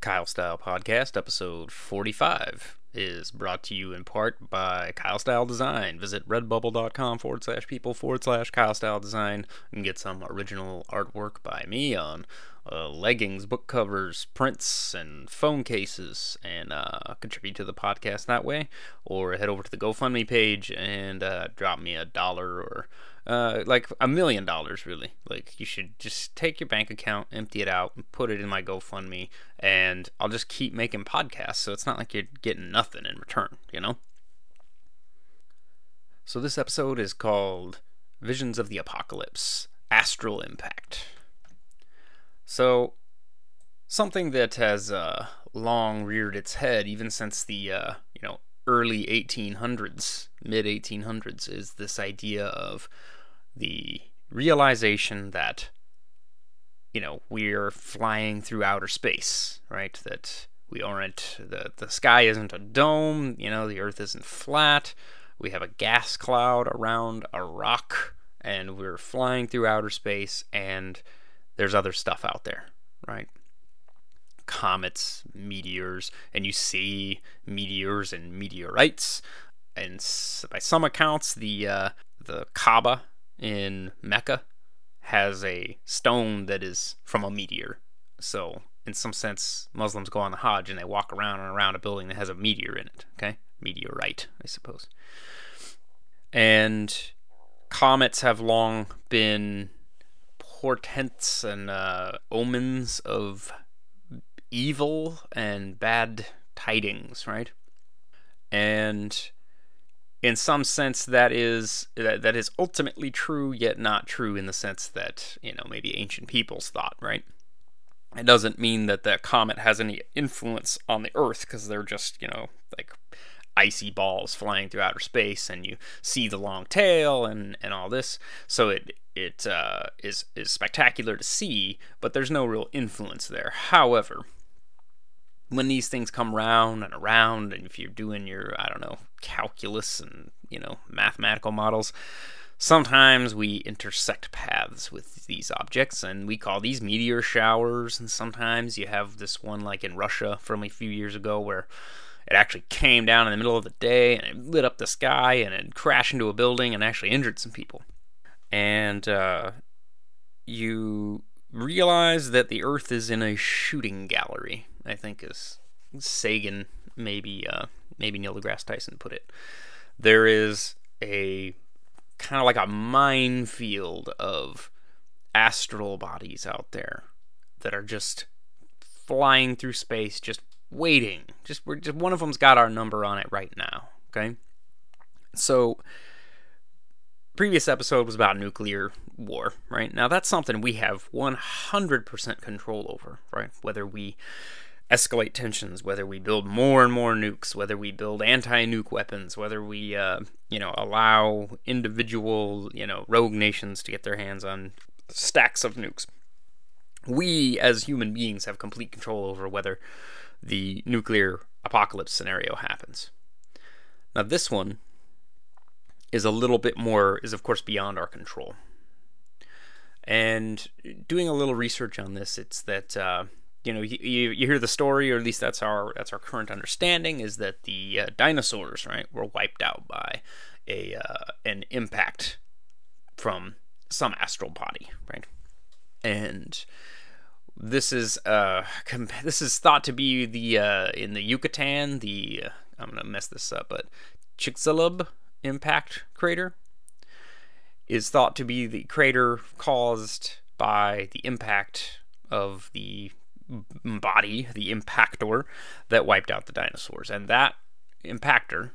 Kyle Style Podcast, episode 45, is brought to you in part by Kyle Style Design. Visit redbubble.com forward slash people forward slash Kyle Style Design and get some original artwork by me on uh, leggings, book covers, prints, and phone cases, and uh, contribute to the podcast that way. Or head over to the GoFundMe page and uh, drop me a dollar or uh, like a million dollars, really. Like, you should just take your bank account, empty it out, and put it in my GoFundMe, and I'll just keep making podcasts. So it's not like you're getting nothing in return, you know? So this episode is called Visions of the Apocalypse Astral Impact. So, something that has uh, long reared its head even since the uh, you know early 1800s, mid 1800s, is this idea of the realization that you know we're flying through outer space, right? That we aren't the the sky isn't a dome, you know, the Earth isn't flat. We have a gas cloud around a rock, and we're flying through outer space, and there's other stuff out there, right? comets, meteors, and you see meteors and meteorites. And by some accounts, the uh, the Kaaba in Mecca has a stone that is from a meteor. So, in some sense, Muslims go on the Hajj and they walk around and around a building that has a meteor in it. Okay, meteorite, I suppose. And comets have long been portents and uh, omens of evil and bad tidings, right? And in some sense that is that, that is ultimately true yet not true in the sense that, you know, maybe ancient peoples thought, right? It doesn't mean that the comet has any influence on the earth because they're just, you know, like icy balls flying through outer space and you see the long tail and, and all this. So it it uh, is is spectacular to see, but there's no real influence there. However, when these things come round and around, and if you're doing your, I don't know, calculus and, you know, mathematical models, sometimes we intersect paths with these objects, and we call these meteor showers. And sometimes you have this one, like in Russia from a few years ago, where it actually came down in the middle of the day and it lit up the sky and it crashed into a building and actually injured some people. And uh, you realize that the Earth is in a shooting gallery. I think is Sagan, maybe uh, maybe Neil deGrasse Tyson put it. There is a kind of like a minefield of astral bodies out there that are just flying through space, just waiting. Just we're just one of them's got our number on it right now. Okay, so previous episode was about nuclear war, right? Now that's something we have 100% control over, right? Whether we escalate tensions, whether we build more and more nukes, whether we build anti-nuke weapons, whether we, uh, you know, allow individual, you know, rogue nations to get their hands on stacks of nukes. We, as human beings, have complete control over whether the nuclear apocalypse scenario happens. Now, this one is a little bit more, is of course beyond our control. And doing a little research on this, it's that uh, you know you, you hear the story, or at least that's our that's our current understanding, is that the uh, dinosaurs right were wiped out by a uh, an impact from some astral body, right? And this is uh comp- this is thought to be the uh in the Yucatan the uh, I'm gonna mess this up, but Chicxulub impact crater is thought to be the crater caused by the impact of the body, the impactor, that wiped out the dinosaurs. And that impactor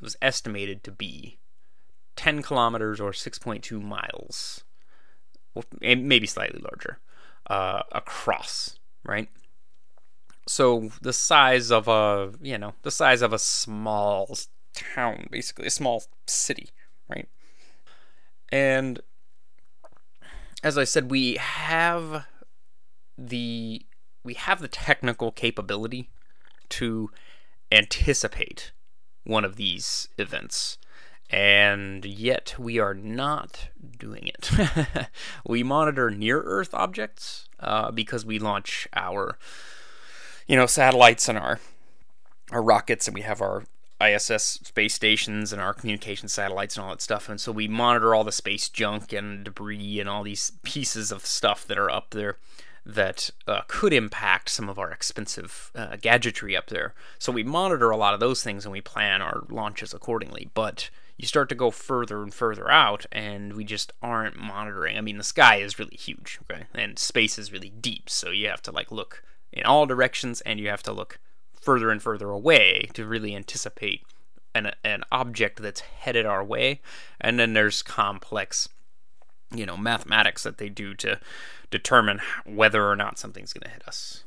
was estimated to be 10 kilometers or 6.2 miles, maybe slightly larger, uh, across, right? So the size of a, you know, the size of a small town, basically, a small city, right? And as I said, we have the we have the technical capability to anticipate one of these events and yet we are not doing it. we monitor near Earth objects uh, because we launch our you know satellites and our our rockets, and we have our ISS space stations and our communication satellites and all that stuff. And so we monitor all the space junk and debris and all these pieces of stuff that are up there that uh, could impact some of our expensive uh, gadgetry up there. So we monitor a lot of those things and we plan our launches accordingly. But you start to go further and further out, and we just aren't monitoring. I mean, the sky is really huge, okay, and space is really deep, so you have to like look in all directions, and you have to look further and further away to really anticipate an an object that's headed our way. And then there's complex, you know, mathematics that they do to determine whether or not something's going to hit us.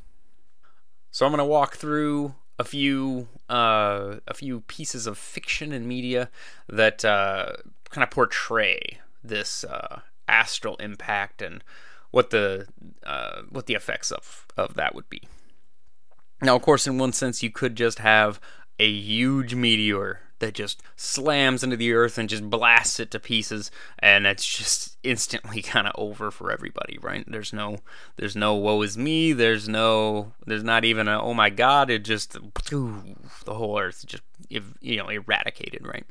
So I'm going to walk through a few uh, a few pieces of fiction and media that uh, kind of portray this uh, astral impact and what the uh, what the effects of of that would be. Now, of course, in one sense, you could just have a huge meteor that just slams into the earth and just blasts it to pieces and it's just instantly kind of over for everybody right? There's no there's no woe is me there's no there's not even a oh my god it just the whole earth just you know eradicated right?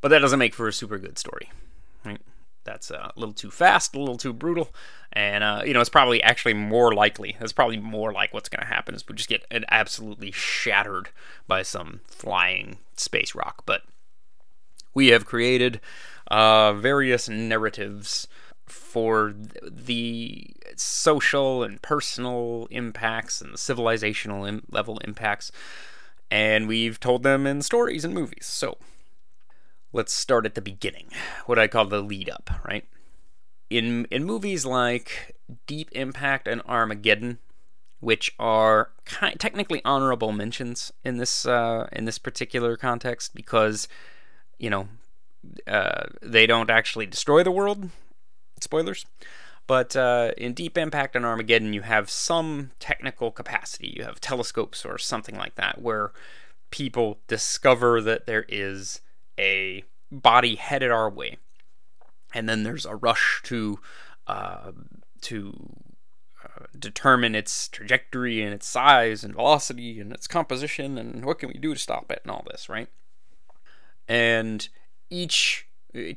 But that doesn't make for a super good story right that's a little too fast, a little too brutal, and uh, you know it's probably actually more likely. It's probably more like what's going to happen is we just get absolutely shattered by some flying space rock. But we have created uh, various narratives for the social and personal impacts and the civilizational level impacts, and we've told them in stories and movies. So let's start at the beginning, what I call the lead up, right? In in movies like Deep Impact and Armageddon, which are kind, technically honorable mentions in this uh, in this particular context because you know uh, they don't actually destroy the world. Spoilers. But uh, in Deep Impact and Armageddon, you have some technical capacity. You have telescopes or something like that, where people discover that there is a body headed our way, and then there's a rush to uh, to uh, determine its trajectory and its size and velocity and its composition and what can we do to stop it and all this, right? And each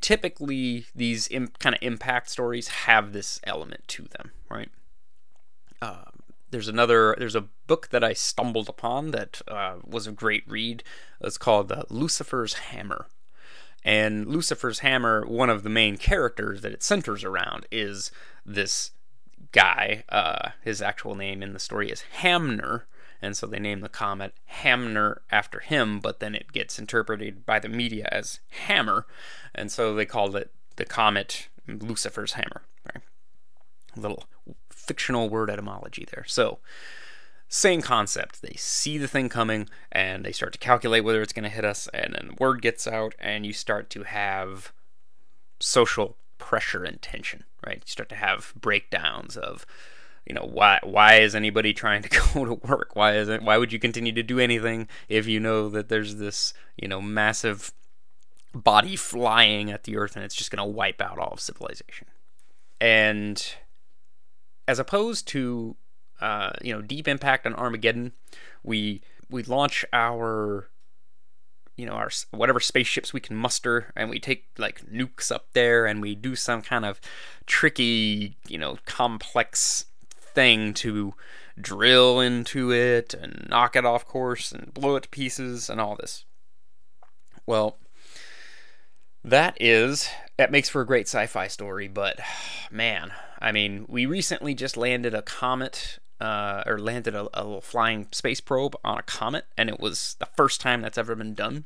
typically these imp, kind of impact stories have this element to them, right? Uh, there's another there's a book that I stumbled upon that uh, was a great read. It's called uh, Lucifer's Hammer, and Lucifer's Hammer, one of the main characters that it centers around, is this guy. Uh, his actual name in the story is Hamner, and so they name the comet Hamner after him, but then it gets interpreted by the media as Hammer, and so they called it the comet Lucifer's Hammer. Right? Little fictional word etymology there. So, same concept. They see the thing coming and they start to calculate whether it's going to hit us, and then the word gets out, and you start to have social pressure and tension, right? You start to have breakdowns of, you know, why why is anybody trying to go to work? Why is it? Why would you continue to do anything if you know that there's this, you know, massive body flying at the earth and it's just going to wipe out all of civilization? And as opposed to uh, you know, Deep Impact on Armageddon, we we launch our you know our whatever spaceships we can muster and we take like nukes up there and we do some kind of tricky you know complex thing to drill into it and knock it off course and blow it to pieces and all this. Well that is that makes for a great sci-fi story but man i mean we recently just landed a comet uh, or landed a, a, little flying space probe on a comet, and it was the first time that's ever been done.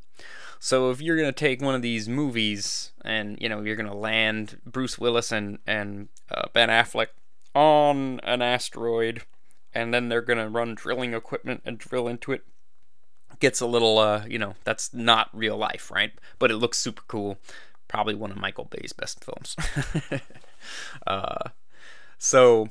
So if you're gonna take one of these movies and you know you're gonna land Bruce Willis and and uh, Ben Affleck on an asteroid, and then they're gonna run drilling equipment and drill into it, gets a little uh, you know that's not real life, right? But it looks super cool. Probably one of Michael Bay's best films. uh, so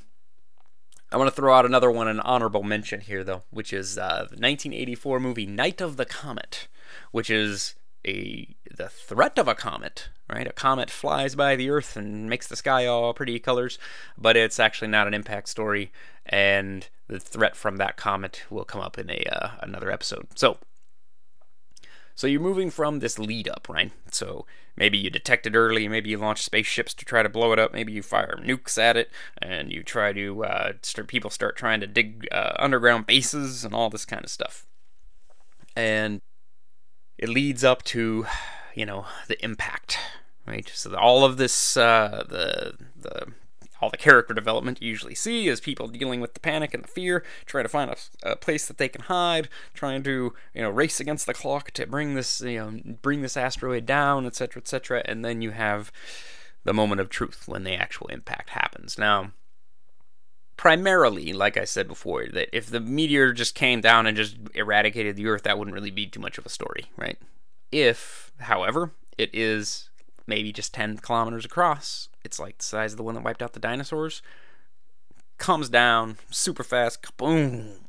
I want to throw out another one, an honorable mention here, though, which is uh, the 1984 movie Night of the Comet, which is a the threat of a comet. Right, a comet flies by the Earth and makes the sky all pretty colors, but it's actually not an impact story. And the threat from that comet will come up in a uh, another episode. So, so you're moving from this lead up, right? So maybe you detect it early, maybe you launch spaceships to try to blow it up, maybe you fire nukes at it, and you try to uh, start people start trying to dig uh, underground bases and all this kind of stuff, and it leads up to, you know, the impact, right? So all of this, uh, the the all the character development you usually see is people dealing with the panic and the fear, trying to find a, a, place that they can hide, trying to you know race against the clock to bring this you know bring this asteroid down, etc., etc. And then you have the moment of truth when the actual impact happens. Now, primarily, like I said before, that if the meteor just came down and just eradicated the Earth, that wouldn't really be too much of a story, right? If, however, it is maybe just 10 kilometers across. It's like the size of the one that wiped out the dinosaurs. Comes down super fast, boom,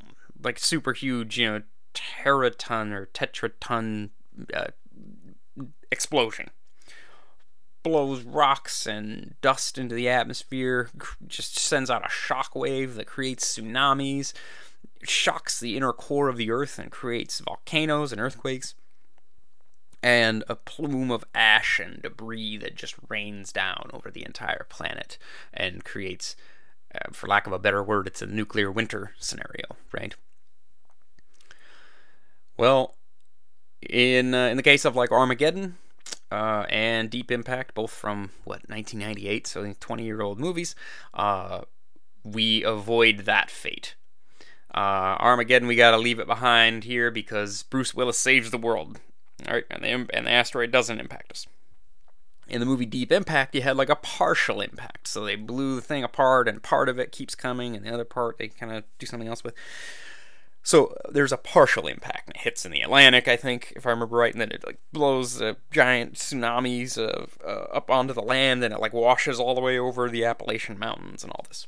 like super huge, you know, teraton or tetraton uh, explosion. Blows rocks and dust into the atmosphere, just sends out a shock wave that creates tsunamis, shocks the inner core of the earth and creates volcanoes and earthquakes and a plume of ash and debris that just rains down over the entire planet and creates, uh, for lack of a better word, it's a nuclear winter scenario, right? Well, in uh, in the case of like Armageddon uh, and Deep Impact, both from what 1998, so 20 year old movies, uh, we avoid that fate. Uh, Armageddon, we gotta leave it behind here because Bruce Willis saves the world all right, and the, and the asteroid doesn't impact us. In the movie Deep Impact, you had like a partial impact. So they blew the thing apart, and part of it keeps coming, and the other part they kind of do something else with. So there's a partial impact, and it hits in the Atlantic, I think, if I remember right, and then it like blows uh, giant tsunamis uh, uh, up onto the land, and it like washes all the way over the Appalachian Mountains and all this.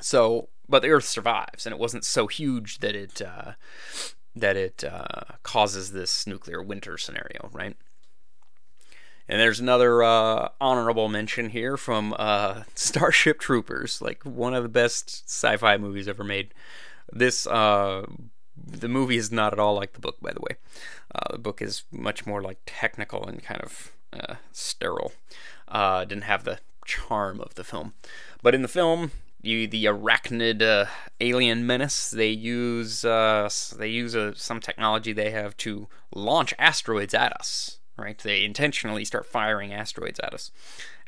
So, but the Earth survives, and it wasn't so huge that it uh, that it uh, causes this nuclear winter scenario, right? And there's another uh, honorable mention here from uh, Starship Troopers, like one of the best sci-fi movies ever made. This uh, the movie is not at all like the book, by the way. Uh, the book is much more like technical and kind of uh, sterile. didn't have the charm of the film, but in the film, you the arachnid uh, alien menace. They use uh, they use uh, some technology they have to launch asteroids at us. Right? They intentionally start firing asteroids at us,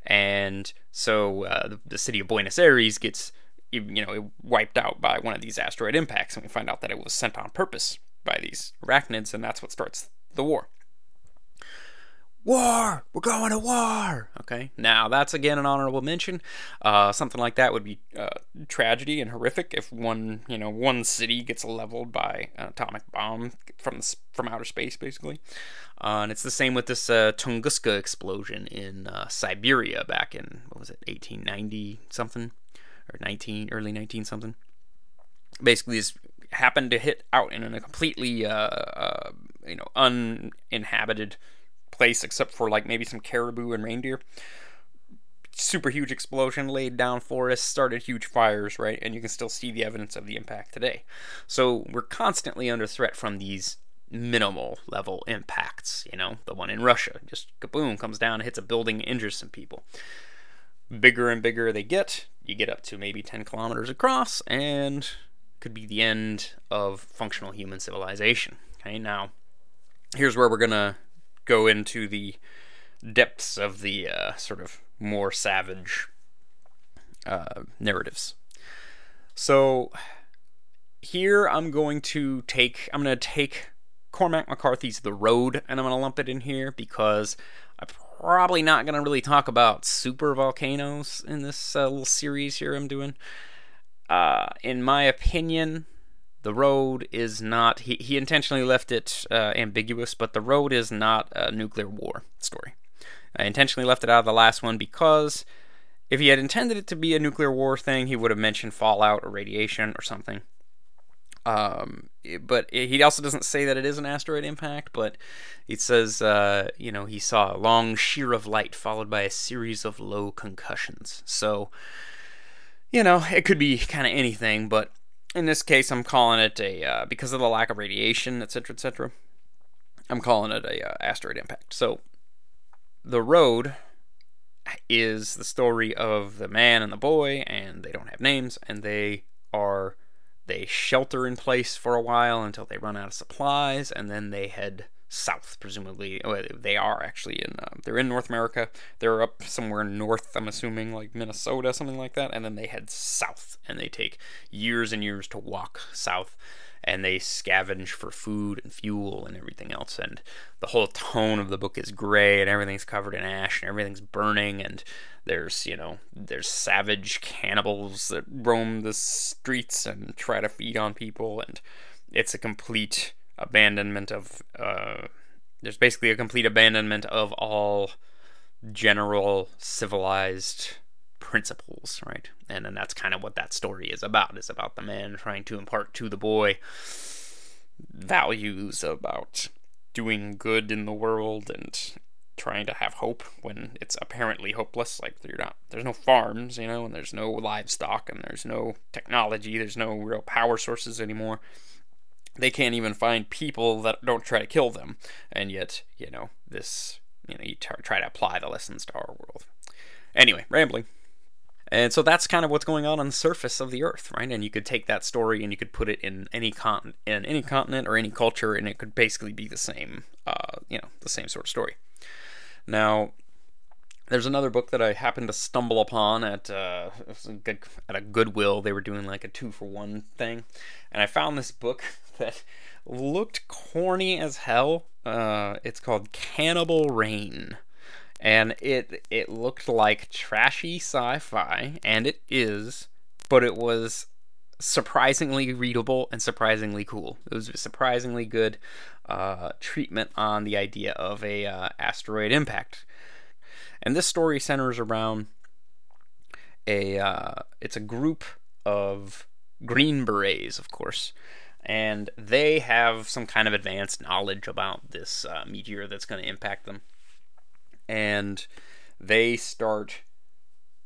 and so uh, the, the, city of Buenos Aires gets you know wiped out by one of these asteroid impacts, and we find out that it was sent on purpose by these arachnids, and that's what starts the war war! We're going to war! Okay now that's again an honorable mention. Uh, something like that would be uh, tragedy and horrific if one you know one city gets leveled by an atomic bomb from from outer space basically. Uh, and it's the same with this uh, tunguska explosion in uh, siberia back in what was it 1890 something? Or 19 early 19 something. Basically this happened to hit out in a completely uh, you know uninhabited place except for like maybe some caribou and reindeer. Super huge explosion, laid down forests, started huge fires, right? And you can still see the evidence of the impact today. So we're constantly under threat from these minimal level impacts. You know, the one in Russia just kaboom comes down, hits a building, injures some people. Bigger and bigger they get, you get up to maybe 10 kilometers across, and could be the end of functional human civilization. Okay, now here's where we're gonna go into the depths of the uh, sort of more savage uh, narratives. So here I'm going to take I'm going to take Cormac McCarthy's The Road and I'm going to lump it in here because I'm probably not going to really talk about super volcanoes in this uh, little series here I'm doing. Uh, in my opinion, the road is not he, he intentionally left it uh, ambiguous but the road is not a nuclear war story i intentionally left it out of the last one because if he had intended it to be a nuclear war thing he would have mentioned fallout or radiation or something um, but he also doesn't say that it is an asteroid impact, but it says, uh, you know, he saw a long shear of light followed by a series of low concussions. So, you know, it could be kind of anything, but in this case, I'm calling it a uh, because of the lack of radiation, etc., etc. I'm calling it a uh, asteroid impact. So the road is the story of the man and the boy, and they don't have names, and they are they shelter in place for a while until they run out of supplies, and then they head south, presumably. Oh, they are actually in. Uh, they're in North America. They're up somewhere north. I'm assuming like Minnesota, something like that. And then they head south, and they take years and years to walk south and they scavenge for food and fuel and everything else. And the whole tone of the book is gray, and everything's covered in ash, and everything's burning, and there's you know there's savage cannibals that roam the streets and try to feed on people, and it's a complete abandonment of. Uh, there's basically a complete abandonment of all general civilized principles, right? And then that's kind of what that story is about. Is about the man trying to impart to the boy values about doing good in the world and trying to have hope when it's apparently hopeless. Like you're not, there's no farms, you know, and there's no livestock, and there's no technology, there's no real power sources anymore. They can't even find people that don't try to kill them, and yet, you know, this, you know, you try to apply the lessons to our world. Anyway, rambling. And so that's kind of what's going on on the surface of the Earth, right? And you could take that story and you could put it in any continent, in any continent or any culture, and it could basically be the same, uh, you know, the same sort of story. Now, there's another book that I happened to stumble upon at uh, at a Goodwill. They were doing like a two for one thing, and I found this book that looked corny as hell. Uh, it's called Cannibal Rain and it it looked like trashy sci-fi, and it is, but it was surprisingly readable and surprisingly cool. It was a surprisingly good uh, treatment on the idea of a uh, asteroid impact, and this story centers around a uh, it's a group of green berets, of course. And they have some kind of advanced knowledge about this uh, meteor that's going to impact them and they start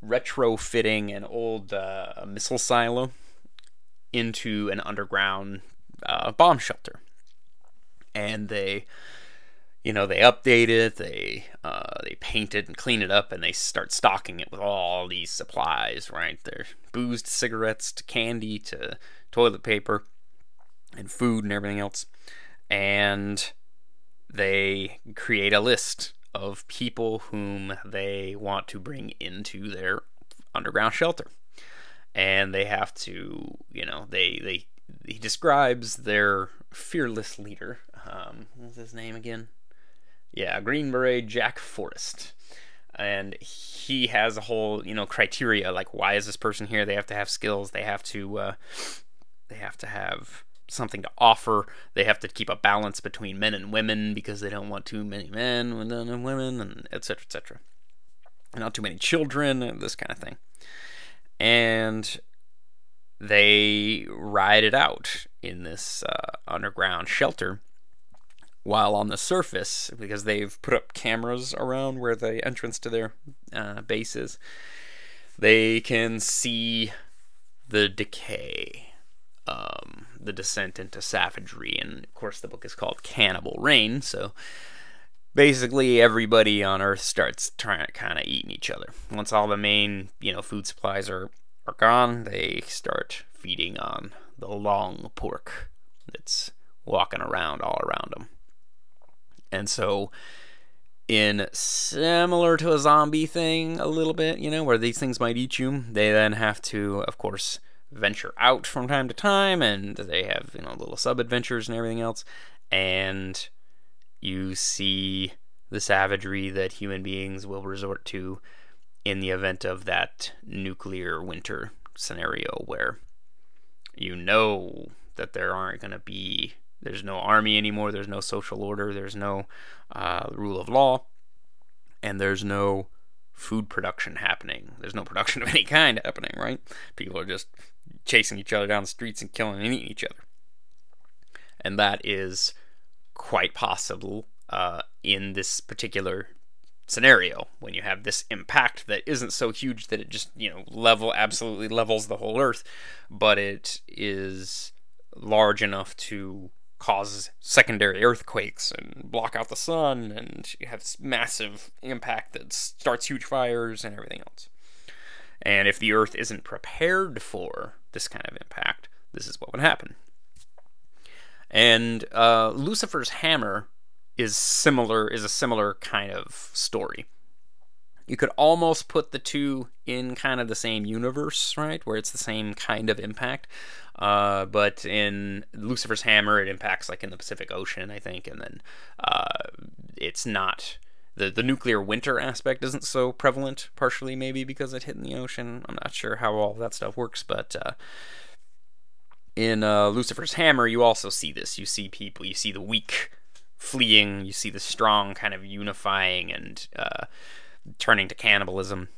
retrofitting an old uh, missile silo into an underground uh, bomb shelter. And they, you know, they update it, they uh, they paint it and clean it up, and they start stocking it with all these supplies. Right, there's booze cigarettes to candy to toilet paper and food and everything else. And they create a list of people whom they want to bring into their underground shelter. And they have to, you know, they they he describes their fearless leader. Um, what's his name again? Yeah, Green Beret Jack Forrest. And he has a whole, you know, criteria like why is this person here? They have to have skills. They have to, uh, they have to have something to offer. They have to keep a balance between men and women because they don't want too many men and women, and etc. etc. Not too many children, this kind of thing. And they ride it out in this uh, underground shelter while on the surface because they've put up cameras around where the entrance to their uh, base is. They can see the decay um, the descent into savagery. And of course, the book is called Cannibal Rain, so basically everybody on Earth starts trying to kind of eating each other. Once all the main, you know, food supplies are, are gone, they start feeding on the long pork that's walking around all around them. And so, in similar to a zombie thing, a little bit, you know, where these things might eat you, they then have to, of course, venture out from time to time, and they have you know little sub adventures and everything else, and you see the savagery that human beings will resort to in the event of that nuclear winter scenario where you know that there aren't going to be there's no army anymore. There's no social order. There's no uh, rule of law. And there's no food production happening. There's no production of any kind happening right? People are just chasing each other down the streets and killing and eating each other. And that is quite possible uh, in this particular scenario when you have this impact that isn't so huge that it just you know level absolutely levels the whole earth but it is large enough to cause secondary earthquakes and block out the sun and you have massive impact that starts huge fires and everything else and if the earth isn't prepared for this kind of impact this is what would happen and uh, lucifer's hammer is similar is a similar kind of story. You could almost put the two in kind of the same universe, right? Where it's the same kind of impact. Uh, but in Lucifer's Hammer, it impacts like in the Pacific Ocean, I think, and then uh, it's not the the nuclear winter aspect isn't so prevalent. Partially, maybe because it hit in the ocean. I'm not sure how all that stuff works, but uh, in uh, Lucifer's Hammer, you also see this. You see people, you see the weak fleeing. You see the strong kind of unifying and uh, turning to cannibalism.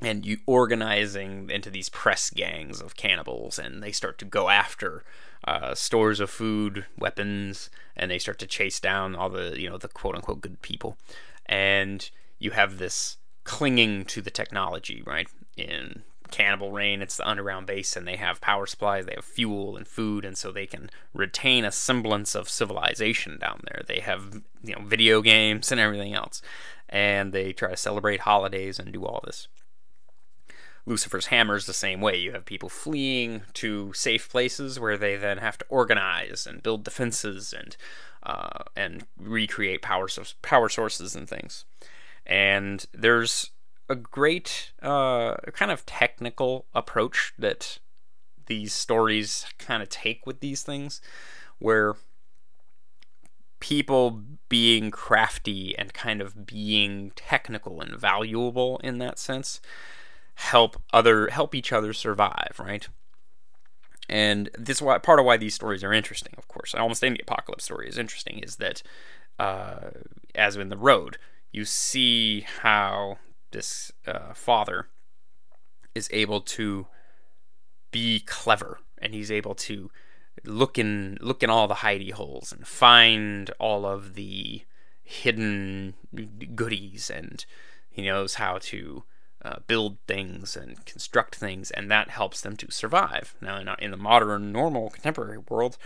And you organizing into these press gangs of cannibals, and they start to go after uh, stores of food, weapons, and they start to chase down all the you know the quote unquote good people. And you have this clinging to the technology, right? In Cannibal Rain, it's the underground base, and they have power supplies, they have fuel and food, and so they can retain a semblance of civilization down there. They have you know video games and everything else, and they try to celebrate holidays and do all this. Lucifer's Hammer is the same way. You have people fleeing to safe places where they then have to organize and build defenses and uh, and recreate power so- power sources and things. And there's a great uh, kind of technical approach that these stories kind of take with these things, where people being crafty and kind of being technical and valuable in that sense help other help each other survive, right? And this why part of why these stories are interesting. Of course, almost any apocalypse story is interesting. Is that uh, as in the road, you see how this uh, father is able to be clever and he's able to look in look in all the hidey holes and find all of the hidden goodies and he knows how to uh, build things and construct things and that helps them to survive now in, in the modern normal contemporary world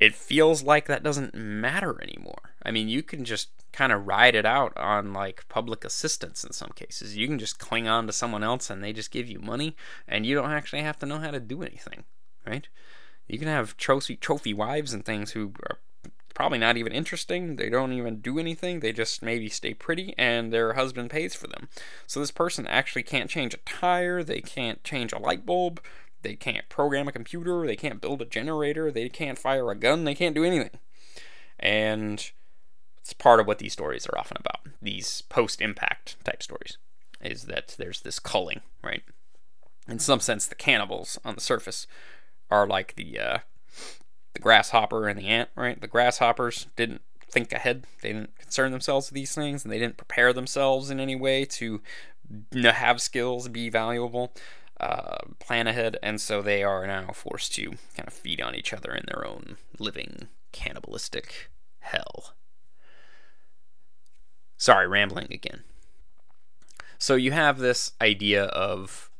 it feels like that doesn't matter anymore. I mean, you can just kind of ride it out on like public assistance in some cases. You can just cling on to someone else and they just give you money and you don't actually have to know how to do anything, right? You can have trophy trophy wives and things who are probably not even interesting. They don't even do anything. They just maybe stay pretty and their husband pays for them. So this person actually can't change a tire, they can't change a light bulb, they can't program a computer, they can't build a generator, they can't fire a gun, they can't do anything. And it's part of what these stories are often about. These post impact type stories is that there's this culling, right? In some sense, the cannibals on the surface are like the uh, the grasshopper and the ant, right? The grasshoppers didn't think ahead; they didn't concern themselves with these things, and they didn't prepare themselves in any way to have skills, be valuable uh, plan ahead, and so they are now forced to kind of feed on each other in their own living cannibalistic hell. Sorry, rambling again. So you have this idea of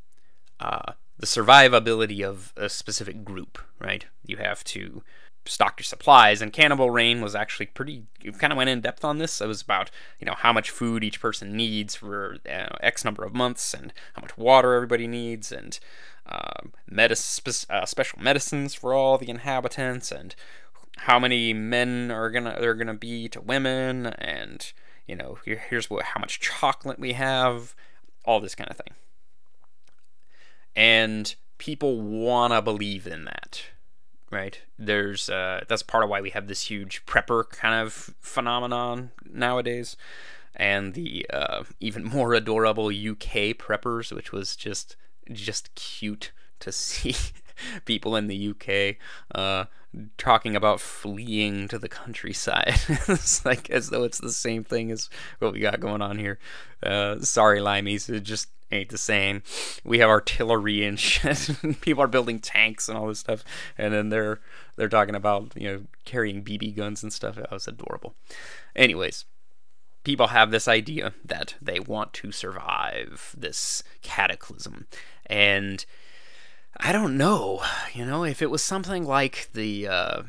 uh, the survivability of a specific group, right? You have to stock your supplies. And Cannibal Rain was actually pretty. You kind of went in depth on this. It was about you know how much food each person needs for uh, X number of months, and how much water everybody needs, and uh, medis- uh, special medicines for all the inhabitants, and how many men are gonna there are gonna be to women, and you know here, here's what how much chocolate we have, all this kind of thing. And people wanna believe in that right? There's uh, that's part of why we have this huge prepper kind of phenomenon nowadays, and the uh, even more adorable UK preppers, which was just just cute to see people in the UK uh, talking about fleeing to the countryside. it's like as though it's the same thing as what we got going on here. Uh, sorry, Limeys, just ain't the same. We have artillery and shit. People are building tanks and all this stuff, and then they're they're talking about you know carrying BB guns and stuff. That was adorable. Anyways, people have this idea that they want to survive this cataclysm. And I don't know, you know, if it was something like the uh,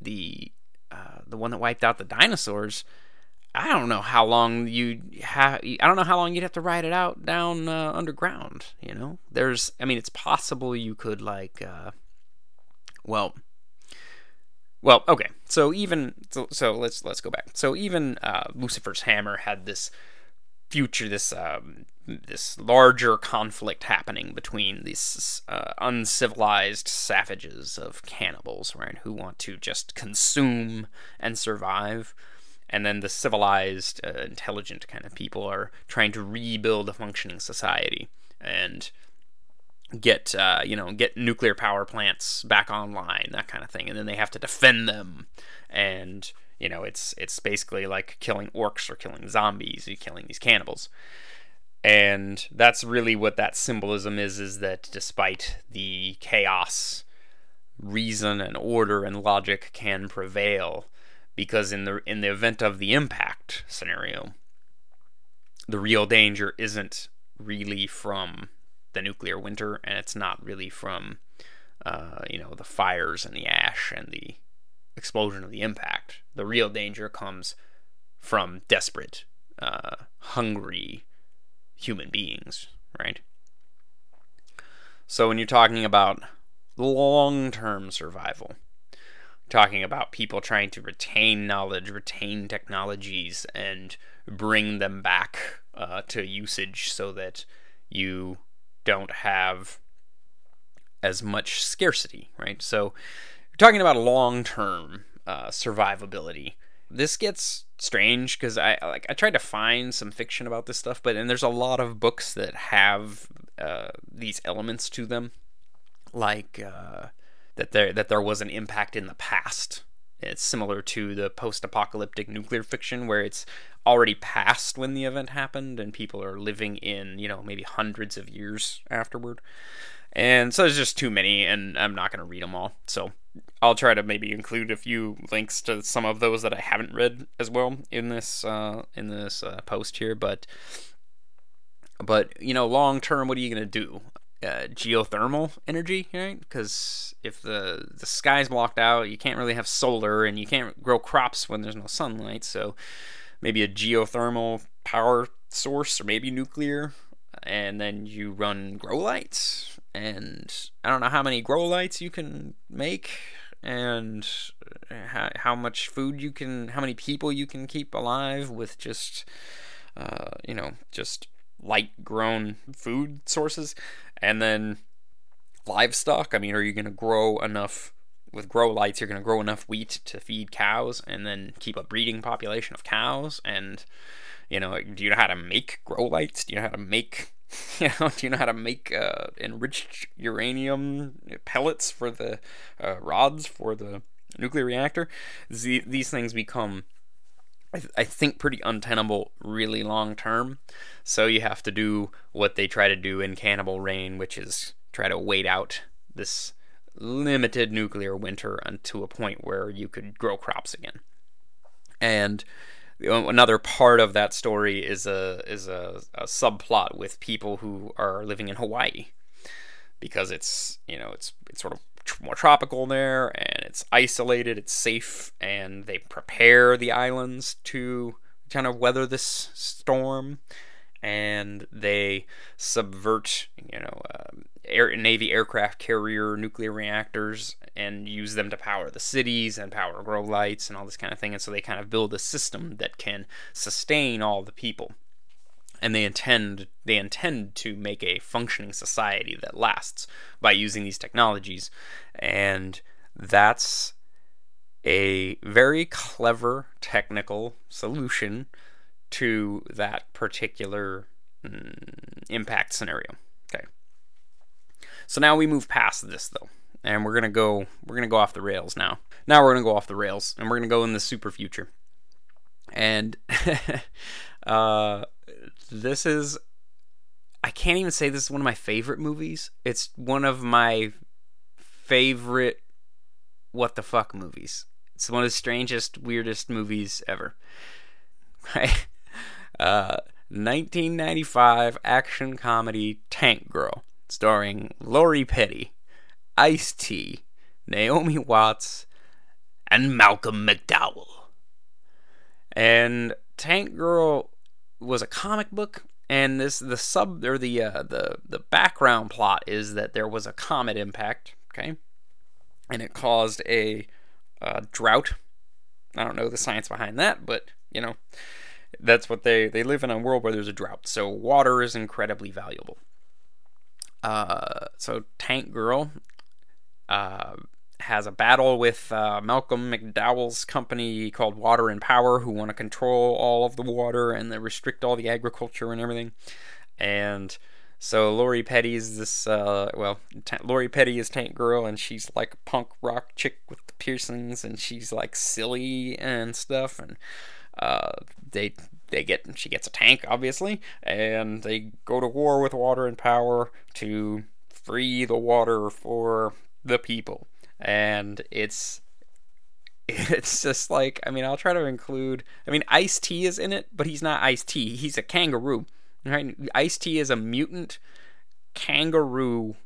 the uh, the one that wiped out the dinosaurs, I don't know how long you have. I don't know how long you'd have to ride it out down uh, underground. You know, there's. I mean, it's possible you could like. Uh, well. Well, okay. So even so, so let's let's go back. So even uh, Lucifer's hammer had this future, this um, this larger conflict happening between these uh, uncivilized savages of cannibals, right, who want to just consume and survive, and then the civilized, uh, intelligent kind of people are trying to rebuild a functioning society and get uh, you know get nuclear power plants back online, that kind of thing, and then they have to defend them, and you know it's it's basically like killing orcs or killing zombies, you're killing these cannibals. And that's really what that symbolism is is that despite the chaos, reason and order and logic can prevail because in the in the event of the impact scenario, the real danger isn't really from the nuclear winter, and it's not really from uh, you know the fires and the ash and the explosion of the impact. The real danger comes from desperate, uh, hungry human beings, right? So when you're talking about long-term survival, talking about people trying to retain knowledge, retain technologies, and bring them back uh, to usage so that you don't have as much scarcity, right? So, you're talking about long term uh, survivability. This gets strange because I like I tried to find some fiction about this stuff, but and there's a lot of books that have uh, these elements to them, like uh, that there that there was an impact in the past. It's similar to the post-apocalyptic nuclear fiction where it's already past when the event happened and people are living in, you know, maybe hundreds of years afterward. And so there's just too many and I'm not going to read them all. So I'll try to maybe include a few links to some of those that I haven't read as well in this uh, in this uh, post here, but but you know, long term, what are you going to do? Uh, geothermal energy, right? Because if the the sky's blocked out, you can't really have solar, and you can't grow crops when there's no sunlight. So maybe a geothermal power source, or maybe nuclear, and then you run grow lights. And I don't know how many grow lights you can make, and how, how much food you can, how many people you can keep alive with just, uh, you know, just light grown food sources. And then livestock i mean are you going to grow enough with grow lights you're going to grow enough wheat to feed cows and then keep a breeding population of cows? And you know do you know how to make grow lights? Do you know how to make you know do you know how to make uh, enriched uranium pellets for the uh, rods for the nuclear reactor? These things become I, th- I think pretty untenable really long term. So you have to do what they try to do in Cannibal Rain, which is try to wait out this limited nuclear winter until a point where you could grow crops again. And another part of that story is a is a, a subplot with people who are living in Hawaii because it's you know it's it's sort of more tropical there and it's isolated, it's safe, and they prepare the islands to kind of weather this storm and they subvert, you know, uh, air, Navy aircraft carrier nuclear reactors and use them to power the cities and power grow lights and all this kind of thing. And so they kind of build a system that can sustain all the people and they intend they intend to make a functioning society that lasts by using these technologies. And that's a very clever technical solution to that particular mm, impact scenario. Okay. So now we move past this though and we're gonna go we're gonna go off the rails now. Now we're gonna go off the rails and we're gonna go in the super future. And uh this is I can't even say this is one of my favorite movies. It's one of my favorite what the fuck movies. It's one of the strangest, weirdest movies ever. Right? Uh, 1995 action comedy Tank Girl, starring Lori Petty, Ice T, Naomi Watts, and Malcolm McDowell. And Tank Girl was a comic book, and this the sub or the uh, the the background plot is that there was a comet impact, okay, and it caused a uh, drought. I don't know the science behind that, but you know, that's what they they live in a world where there's a drought, so water is incredibly valuable. Uh, so Tank Girl uh, has a battle with uh, Malcolm McDowell's company called Water and Power, who want to control all of the water and they restrict all the agriculture and everything. And so Lori Petty is this, uh, well, T- Lori Petty is Tank Girl, and she's like a punk rock chick with the piercings, and she's like silly and stuff. And uh, they they get she gets a tank obviously, and they go to war with Water and Power to free the water for the people and it's it's just like I mean I'll try to include I mean Ice T is in it, but he's not Ice T. He's a kangaroo. Right? Ice T is a mutant kangaroo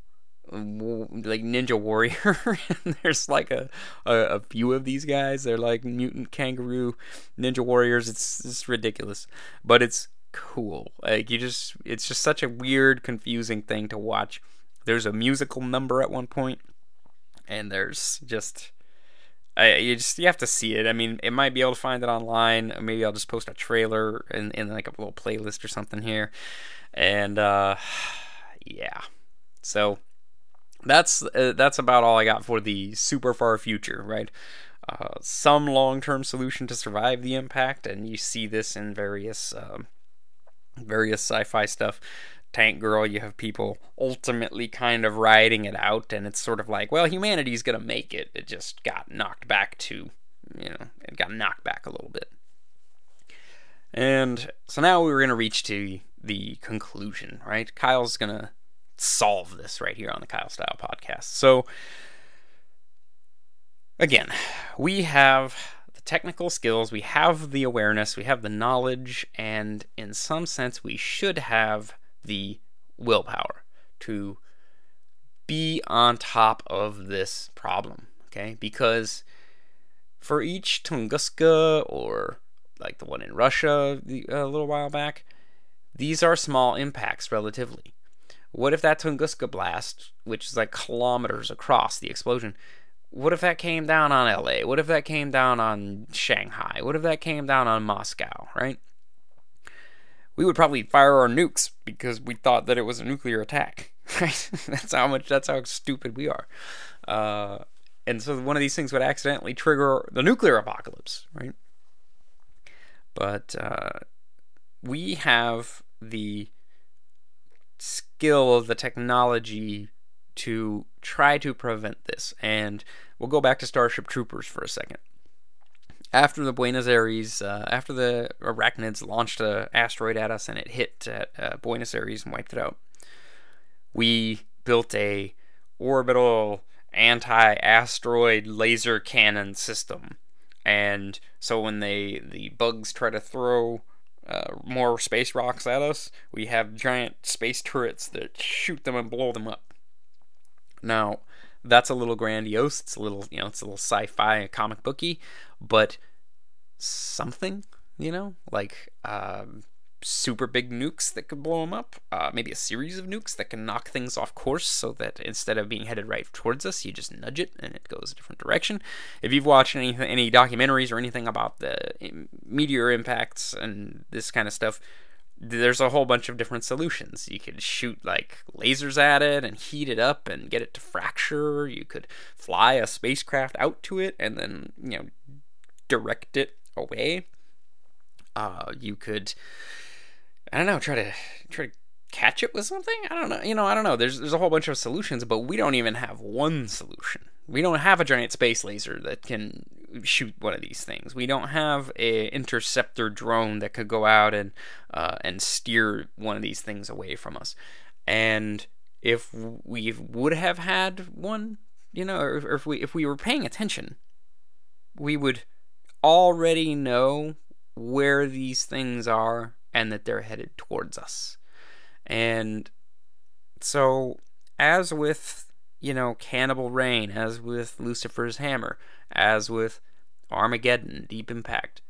like ninja warrior and there's like a, a, a few of these guys they're like mutant kangaroo ninja warriors it's it's ridiculous but it's cool like you just it's just such a weird confusing thing to watch there's a musical number at one point and there's just I, you just you have to see it. I mean, it might be able to find it online. Maybe I'll just post a trailer in, in like a little playlist or something here, and uh, yeah. So that's uh, that's about all I got for the super far future, right? Uh, some long-term solution to survive the impact, and you see this in various um, various sci-fi stuff. Tank Girl, you have people ultimately kind of riding it out, and it's sort of like, well, humanity's gonna make it. It just got knocked back to, you know, it got knocked back a little bit. And so now we are gonna reach to the conclusion, right? Kyle's gonna solve this right here on the Kyle Style podcast. So, again, we have the technical skills, we have the awareness, we have the knowledge, and in some sense, we should have the willpower to be on top of this problem, okay? Because for each Tunguska or like the one in Russia a little while back, these are small impacts relatively. What if that Tunguska blast, which is like kilometers across the explosion, what if that came down on LA? What if that came down on Shanghai? What if that came down on Moscow, right? We would probably fire our nukes because we thought that it was a nuclear attack. Right? that's how much. That's how stupid we are. Uh, and so one of these things would accidentally trigger the nuclear apocalypse, right? But uh, we have the skill the technology to try to prevent this. And we'll go back to Starship Troopers for a second after the Buenos Aires, uh, after the arachnids launched an asteroid at us and it hit at uh, Buenos Aires and wiped it out, we built a orbital anti-asteroid laser cannon system. And so when they the bugs try to throw uh, more space rocks at us, we have giant space turrets that shoot them and blow them up. Now, that's a little grandiose. It's a little, you know, it's a little sci-fi comic booky, but something, you know, like um, super big nukes that could blow them up. Uh, maybe a series of nukes that can knock things off course, so that instead of being headed right towards us, you just nudge it and it goes a different direction. If you've watched any any documentaries or anything about the meteor impacts and this kind of stuff, there's a whole bunch of different solutions. You could shoot like lasers at it and heat it up and get it to fracture. You could fly a spacecraft out to it and then, you know, direct it away. Uh, you could, I don't know, try to try to catch it with something. I don't know. You know, I don't know. There's there's a whole bunch of solutions, but we don't even have one solution. We don't have a giant space laser that can shoot one of these things. We don't have a interceptor drone that could go out and uh, and steer one of these things away from us. And if we would have had one, you know, or, if we if we were paying attention, we would already know where these things are and that they're headed towards us. And so, as with, you know, Cannibal Rain, as with Lucifer's Hammer, as with Armageddon, Deep Impact,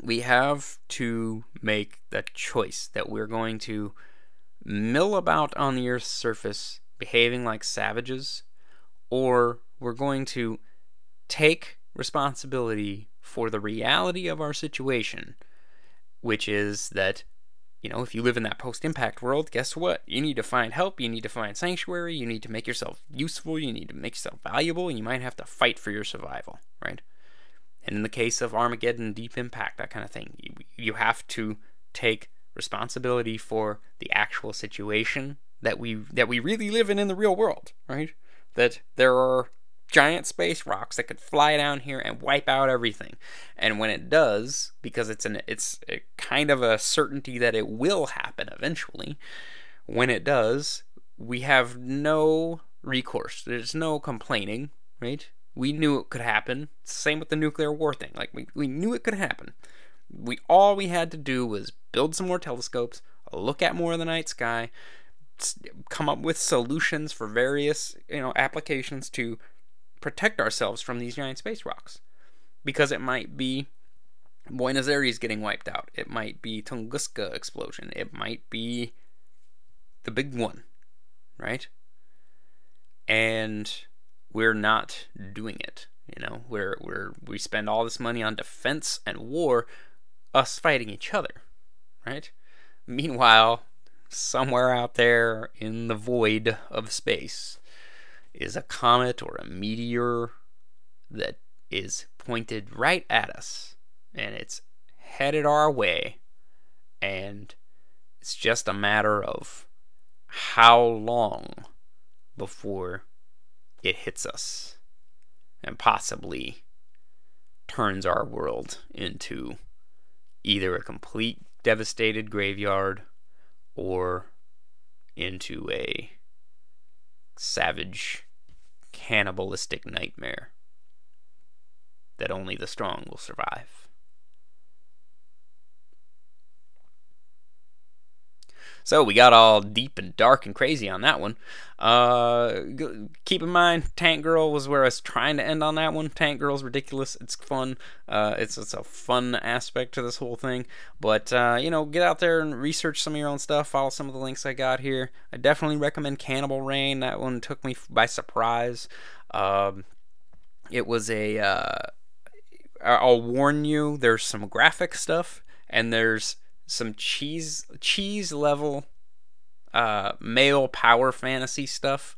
we have to make the choice that we're going to mill about on the Earth's surface, behaving like savages, or we're going to take responsibility for the reality of our situation, which is that, you know, if you live in that post impact world, guess what? You need to find help, you need to find sanctuary, you need to make yourself useful, you need to make yourself valuable, and you might have to fight for your survival, right? And in the case of Armageddon, Deep Impact, that kind of thing, you, you have to take responsibility for the actual situation that we that we really live in in the real world, right? That there are giant space rocks that could fly down here and wipe out everything. And when it does, because it's an it's kind of a certainty that it will happen eventually, when it does, we have no recourse. There's no complaining, right? We knew it could happen. Same with the nuclear war thing. Like we, we knew it could happen. We all we had to do was build some more telescopes, look at more of the night sky, come up with solutions for various, you know, applications to protect ourselves from these giant space rocks. Because it might be Buenos Aires getting wiped out. It might be Tunguska explosion. It might be the big one, right? And we're not doing it. You know, we're we're we spend all this money on defense and war, us fighting each other, right? Meanwhile, somewhere out there in the void of space, is a comet or a meteor that is pointed right at us and it's headed our way and it's just a matter of how long before it hits us and possibly turns our world into either a complete devastated graveyard or into a savage, cannibalistic nightmare that only the strong will survive. So we got all deep and dark and crazy on that one. Uh, keep in mind, Tank Girl was where I was trying to end on that one. Tank Girl's ridiculous. It's fun. Uh, it's it's a fun aspect to this whole thing. But uh, you know, get out there and research some of your own stuff. Follow some of the links I got here. I definitely recommend Cannibal Rain. That one took me by surprise. Um, it was a. Uh, I'll warn you. There's some graphic stuff and there's some cheese cheese level uh, male power fantasy stuff.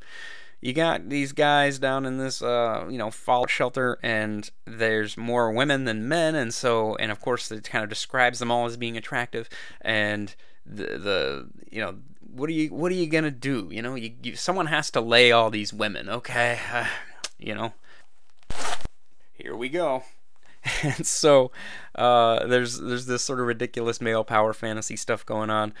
You got these guys down in this uh, you know fallout shelter, and there's more women than men, and so and of course it kind of describes them all as being attractive, and the the you know what are you what are you gonna do? You know, you, you someone has to lay all these women, okay? Uh, you know, here we go. and so uh, there's there's this sort of ridiculous male power fantasy stuff going on.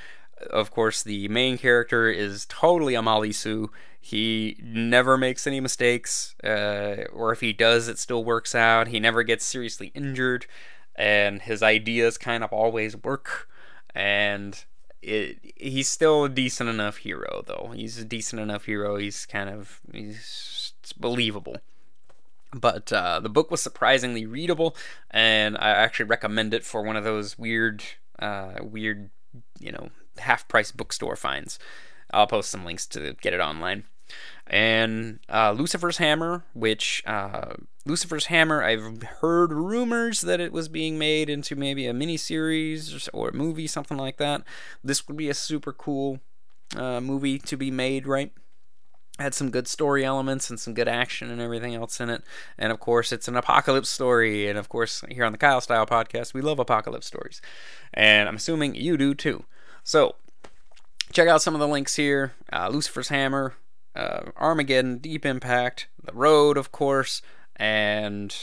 Of course, the main character is totally a Mary Sue. He never makes any mistakes, uh, or if he does, it still works out. He never gets seriously injured, and his ideas kind of always work. And it, he's still a decent enough hero, though. He's a decent enough hero. He's kind of he's believable. But uh, the book was surprisingly readable, and I actually recommend it for one of those weird, uh, weird, you know, half-price bookstore finds. I'll post some links to get it online. And uh, Lucifer's Hammer, which uh, Lucifer's Hammer, I've heard rumors that it was being made into maybe a miniseries or a movie, something like that. This would be a super cool uh, movie to be made, right? Had some good story elements and some good action and everything else in it. And of course, it's an apocalypse story. And of course, here on the Kyle Style podcast, we love apocalypse stories. And I'm assuming you do too. So, check out some of the links here uh, Lucifer's Hammer, uh, Armageddon, Deep Impact, The Road, of course, and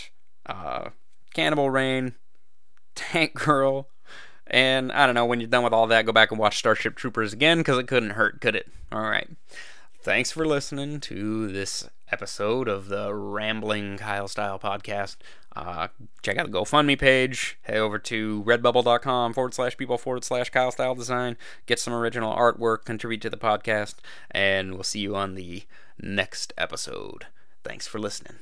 uh, Cannibal Rain, Tank Girl. And I don't know, when you're done with all that, go back and watch Starship Troopers again because it couldn't hurt, could it? All right. Thanks for listening to this episode of the Rambling Kyle Style podcast. Uh, check out the GoFundMe page. Head over to redbubble.com forward slash people forward slash Kyle Style Design. Get some original artwork, contribute to the podcast, and we'll see you on the next episode. Thanks for listening.